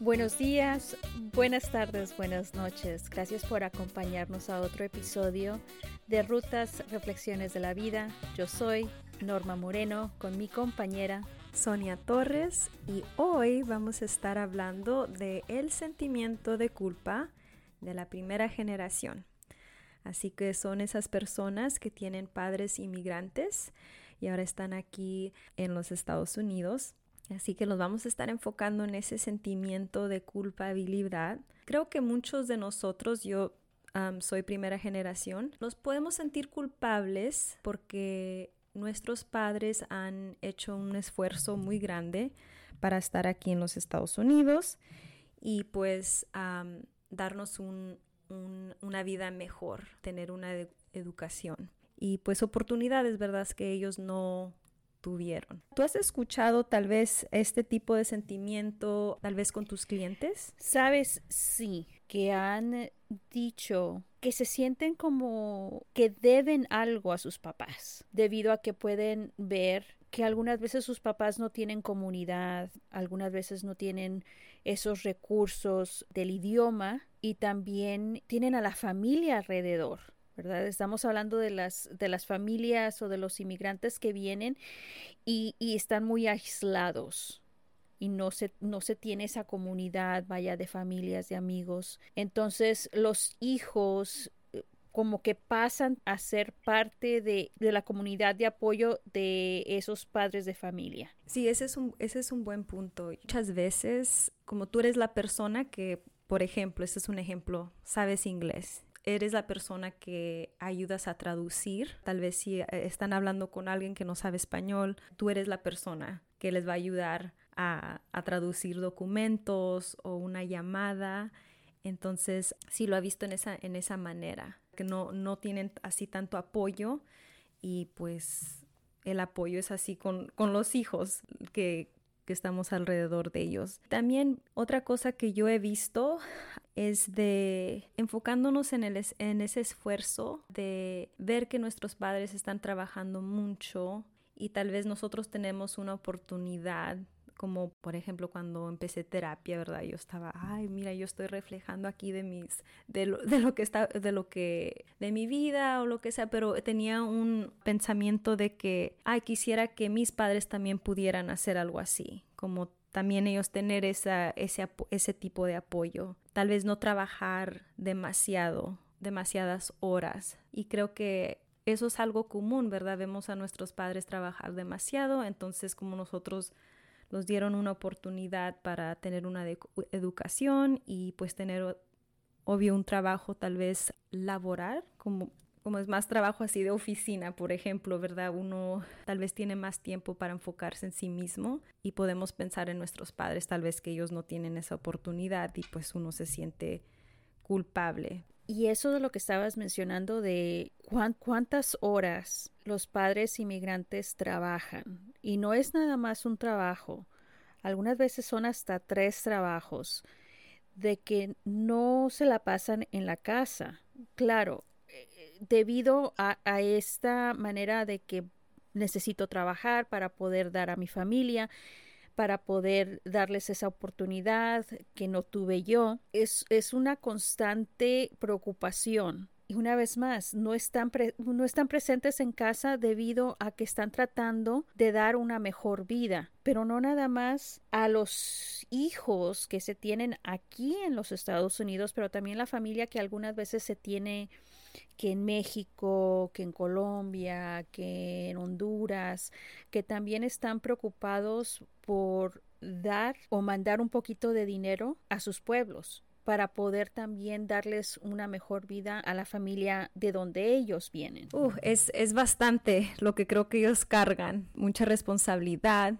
Buenos días, buenas tardes, buenas noches. Gracias por acompañarnos a otro episodio de Rutas Reflexiones de la Vida. Yo soy Norma Moreno con mi compañera Sonia Torres y hoy vamos a estar hablando de el sentimiento de culpa de la primera generación. Así que son esas personas que tienen padres inmigrantes y ahora están aquí en los Estados Unidos Así que nos vamos a estar enfocando en ese sentimiento de culpabilidad. Creo que muchos de nosotros, yo soy primera generación, nos podemos sentir culpables porque nuestros padres han hecho un esfuerzo muy grande para estar aquí en los Estados Unidos y pues darnos una vida mejor, tener una educación y pues oportunidades, ¿verdad? Que ellos no, ¿Tú has escuchado tal vez este tipo de sentimiento tal vez con tus clientes? Sabes, sí, que han dicho que se sienten como que deben algo a sus papás, debido a que pueden ver que algunas veces sus papás no tienen comunidad, algunas veces no tienen esos recursos del idioma y también tienen a la familia alrededor Estamos hablando de las, de las familias o de los inmigrantes que vienen y, están muy aislados y no se, no se tiene esa comunidad, vaya, de familias, de amigos. Entonces los hijos eh, como que pasan a ser parte de, de, la comunidad de apoyo de esos padres de familia. Sí, ese es, un, ese es un buen punto. Muchas veces, como tú eres la persona que, por ejemplo, este es un ejemplo, sabes inglés eres la persona que ayudas a traducir. Tal vez si eh, están hablando con alguien que no sabe español, tú eres la persona que les va a ayudar a, traducir documentos o una llamada. Entonces, sí lo ha visto en esa, en esa manera, que no, no tienen así tanto apoyo y pues el apoyo es así con, con los hijos, que que estamos alrededor de ellos. También otra cosa que yo he visto es de enfocándonos en, el, en ese esfuerzo de ver que nuestros padres están trabajando mucho y tal vez nosotros tenemos una oportunidad como por ejemplo cuando empecé terapia, ¿verdad? Yo estaba, ay, mira, yo estoy reflejando aquí de mis, de lo, de lo que está, de lo que, de mi vida o lo que sea, pero tenía un pensamiento de que, ay, quisiera que mis padres también pudieran hacer algo así, como también ellos tener esa, ese, ese tipo de apoyo, tal vez no trabajar demasiado, demasiadas horas. Y creo que eso es algo común, ¿verdad? Vemos a nuestros padres trabajar demasiado, entonces como nosotros nos dieron una oportunidad para tener una educación y pues tener obvio un trabajo tal vez laboral, como, como es más trabajo así de oficina, por ejemplo, ¿verdad? Uno tal vez tiene más tiempo para enfocarse en sí mismo y podemos pensar en nuestros padres, tal vez que ellos no tienen esa oportunidad y pues uno se siente culpable. Y eso de lo que estabas mencionando de cuántas horas los padres inmigrantes trabajan. Y no es nada más un trabajo. Algunas veces son hasta tres trabajos. De que no se la pasan en la casa. Claro, debido a, esta manera de que necesito trabajar para poder dar a mi familia para poder darles esa oportunidad que no tuve yo. Es, es una constante preocupación. Y una vez más, no están, no están presentes en casa debido a que están tratando de dar una mejor vida, pero no nada más a los hijos que se tienen aquí en los Estados Unidos, pero también la familia que algunas veces se tiene que en México, que en Colombia, que en Honduras, que también están preocupados por dar o mandar un poquito de dinero a sus pueblos para poder también darles una mejor vida a la familia de donde ellos vienen. Uh, es, es bastante lo que creo que ellos cargan, mucha responsabilidad.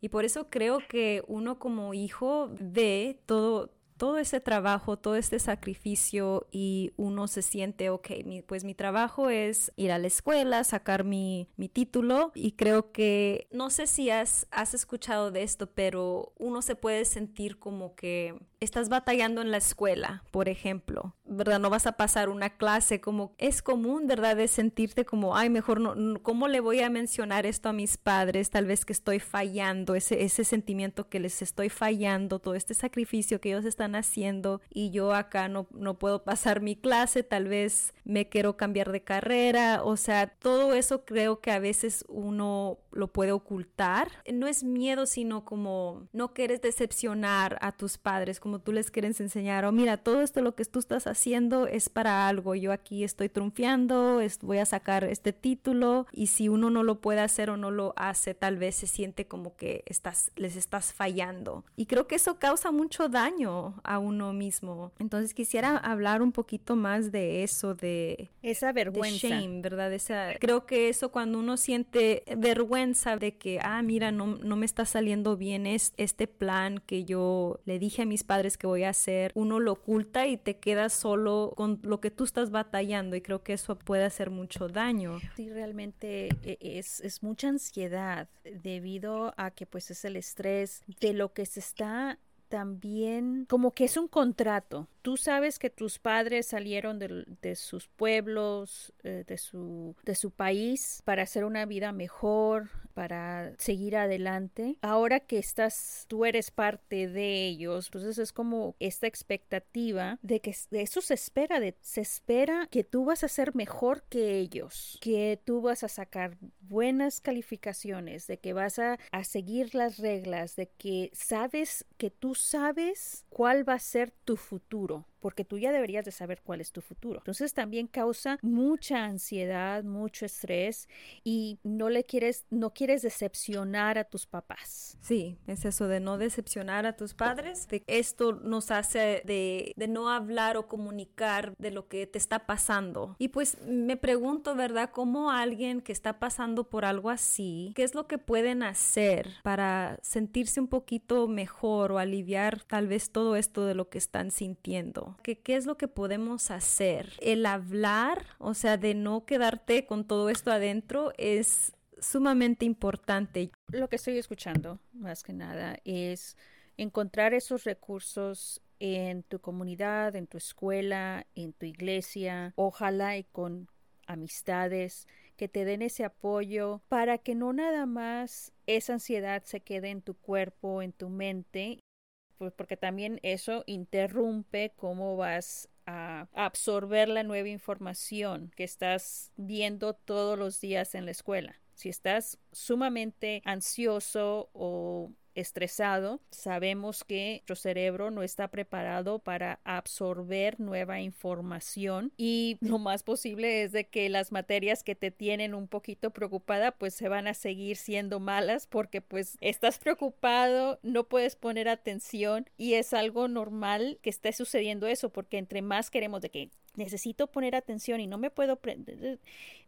Y por eso creo que uno como hijo ve todo, todo ese trabajo, todo este sacrificio y uno se siente, ok, pues mi trabajo es ir a la escuela, sacar mi, mi título y creo que, no sé si has, has escuchado de esto, pero uno se puede sentir como que estás batallando en la escuela, por ejemplo, ¿verdad? No vas a pasar una clase como es común, ¿verdad? De sentirte como, ay, mejor no, ¿cómo le voy a mencionar esto a mis padres? Tal vez que estoy fallando, ese, ese sentimiento que les estoy fallando, todo este sacrificio que ellos están haciendo y yo acá no, no puedo pasar mi clase, tal vez me quiero cambiar de carrera, o sea, todo eso creo que a veces uno lo puede ocultar. No es miedo, sino como no quieres decepcionar a tus padres, como tú les quieres enseñar, o mira, todo esto lo que tú estás haciendo es para algo, yo aquí estoy triunfando, voy a sacar este título y si uno no lo puede hacer o no lo hace, tal vez se siente como que estás, les estás fallando. Y creo que eso causa mucho daño a uno mismo. Entonces quisiera hablar un poquito más de eso, de esa vergüenza, shame, ¿verdad? Esa, creo que eso cuando uno siente vergüenza de que, ah, mira, no, no me está saliendo bien es, este plan que yo le dije a mis padres que voy a hacer, uno lo oculta y te quedas solo con lo que tú estás batallando y creo que eso puede hacer mucho daño. Sí, realmente e, es, es mucha ansiedad debido a que pues es el estrés de lo que se está también como que es un contrato. Tú sabes que tus padres salieron de, sus pueblos, eh, de, su, de su país para hacer una vida mejor, para seguir adelante. Ahora que estás, tú eres parte de ellos, entonces es como esta expectativa de que de eso se espera, de, se espera que tú vas a ser mejor que ellos, que tú vas a sacar buenas calificaciones, de que vas a, a seguir las reglas, de que sabes que tú sabes cuál va a ser tu futuro porque tú ya deberías de saber cuál es tu futuro. Entonces también causa mucha ansiedad, mucho estrés y no le quieres, no quieres decepcionar a tus papás. Sí, es eso de no decepcionar a tus padres. De esto nos hace de, no hablar o comunicar de lo que te está pasando. Y pues me pregunto, ¿verdad? ¿Cómo alguien que está pasando por algo así, qué es lo que pueden hacer para sentirse un poquito mejor o aliviar tal vez todo esto de lo que están sintiendo? Qué es lo que podemos hacer. El hablar, o sea, de no quedarte con todo esto adentro es sumamente importante. Lo que estoy escuchando, más que nada, es encontrar esos recursos en tu comunidad, en tu escuela, en tu iglesia, ojalá y con amistades que te den ese apoyo para que no nada más esa ansiedad se quede en tu cuerpo, en tu mente pues porque también eso interrumpe cómo vas a absorber la nueva información que estás viendo todos los días en la escuela. Si estás sumamente ansioso o estresado, sabemos que nuestro cerebro no está preparado para absorber nueva información y lo más posible es de que las materias que te tienen un poquito preocupada pues se van a seguir siendo malas porque pues estás preocupado, no puedes poner atención y es algo normal que esté sucediendo eso porque entre más queremos de que necesito poner atención y no me puedo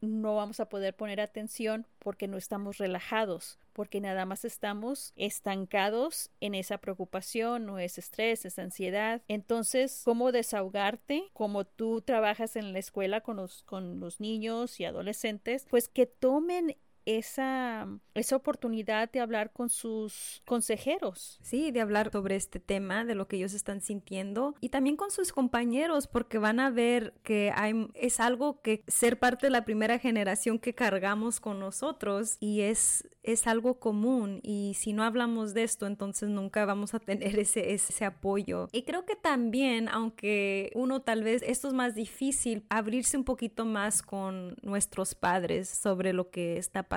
no vamos a poder poner atención porque no estamos relajados, porque nada más estamos estancados en esa preocupación o ese estrés, esa ansiedad. Entonces, ¿cómo desahogarte? Como tú trabajas en la escuela con los, con los niños y adolescentes, pues que tomen esa, esa oportunidad de hablar con sus consejeros. Sí, de hablar sobre este tema, de lo que ellos están sintiendo y también con sus compañeros, porque van a ver que hay, es algo que ser parte de la primera generación que cargamos con nosotros y es, es algo común y si no hablamos de esto, entonces nunca vamos a tener ese, ese apoyo. Y creo que también, aunque uno tal vez, esto es más difícil, abrirse un poquito más con nuestros padres sobre lo que está pasando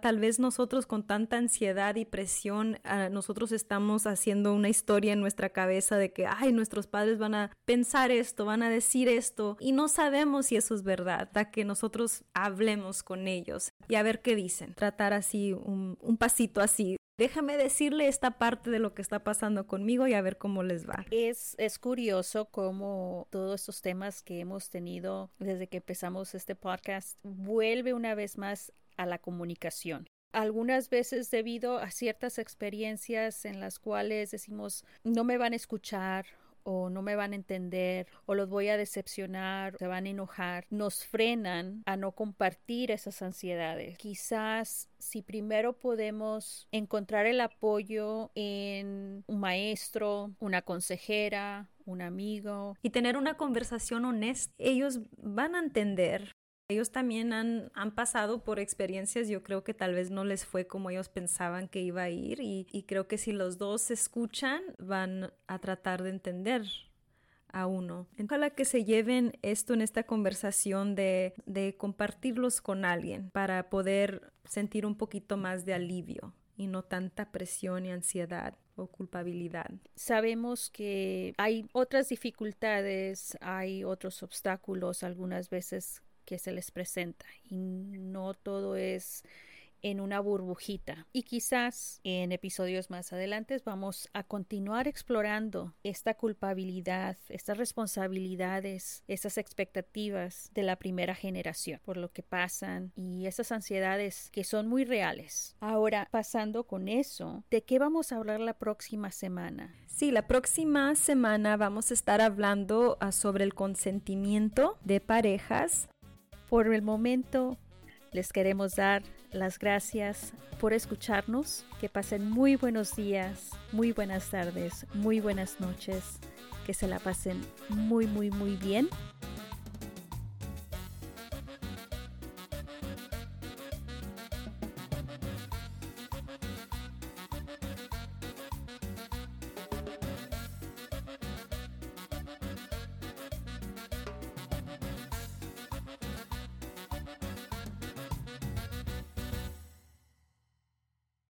Tal vez nosotros con tanta ansiedad y presión, ah, nosotros estamos haciendo una historia en nuestra cabeza de que, ay, nuestros padres van a pensar esto, van a decir esto, y no sabemos si eso es verdad, hasta que nosotros hablemos con ellos y a ver qué dicen. Tratar así un, un pasito así déjame decirle esta parte de lo que está pasando conmigo y a ver cómo les va. Es, es curioso cómo todos estos temas que hemos tenido desde que empezamos este podcast vuelve una vez más a la comunicación. Algunas veces debido a ciertas experiencias en las cuales decimos no me van a escuchar o no me van a entender o los voy a decepcionar, se van a enojar, nos frenan a no compartir esas ansiedades. Quizás si primero podemos encontrar el apoyo en un maestro, una consejera, un amigo. Y tener una conversación honesta, ellos van a entender ellos también han, han, pasado por experiencias, yo creo que tal vez no les fue como ellos pensaban que iba a ir y, creo que si los dos se escuchan van a tratar de entender a uno. Ojalá que se lleven esto en esta conversación de, de compartirlos con alguien para poder sentir un poquito más de alivio y no tanta presión y ansiedad o culpabilidad. Sabemos que hay otras dificultades, hay otros obstáculos algunas veces que se les presenta y no todo es en una burbujita. Y quizás en episodios más adelante vamos a continuar explorando esta culpabilidad, estas responsabilidades, esas expectativas de la primera generación, por lo que pasan y esas ansiedades que son muy reales. Ahora, pasando con eso, ¿de qué vamos a hablar la próxima semana? Sí, la próxima semana vamos a estar hablando ah, sobre el consentimiento de parejas por el momento, les queremos dar las gracias por escucharnos. Que pasen muy buenos días, muy buenas tardes, muy buenas noches. Que se la pasen muy, muy, muy bien.